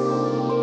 Música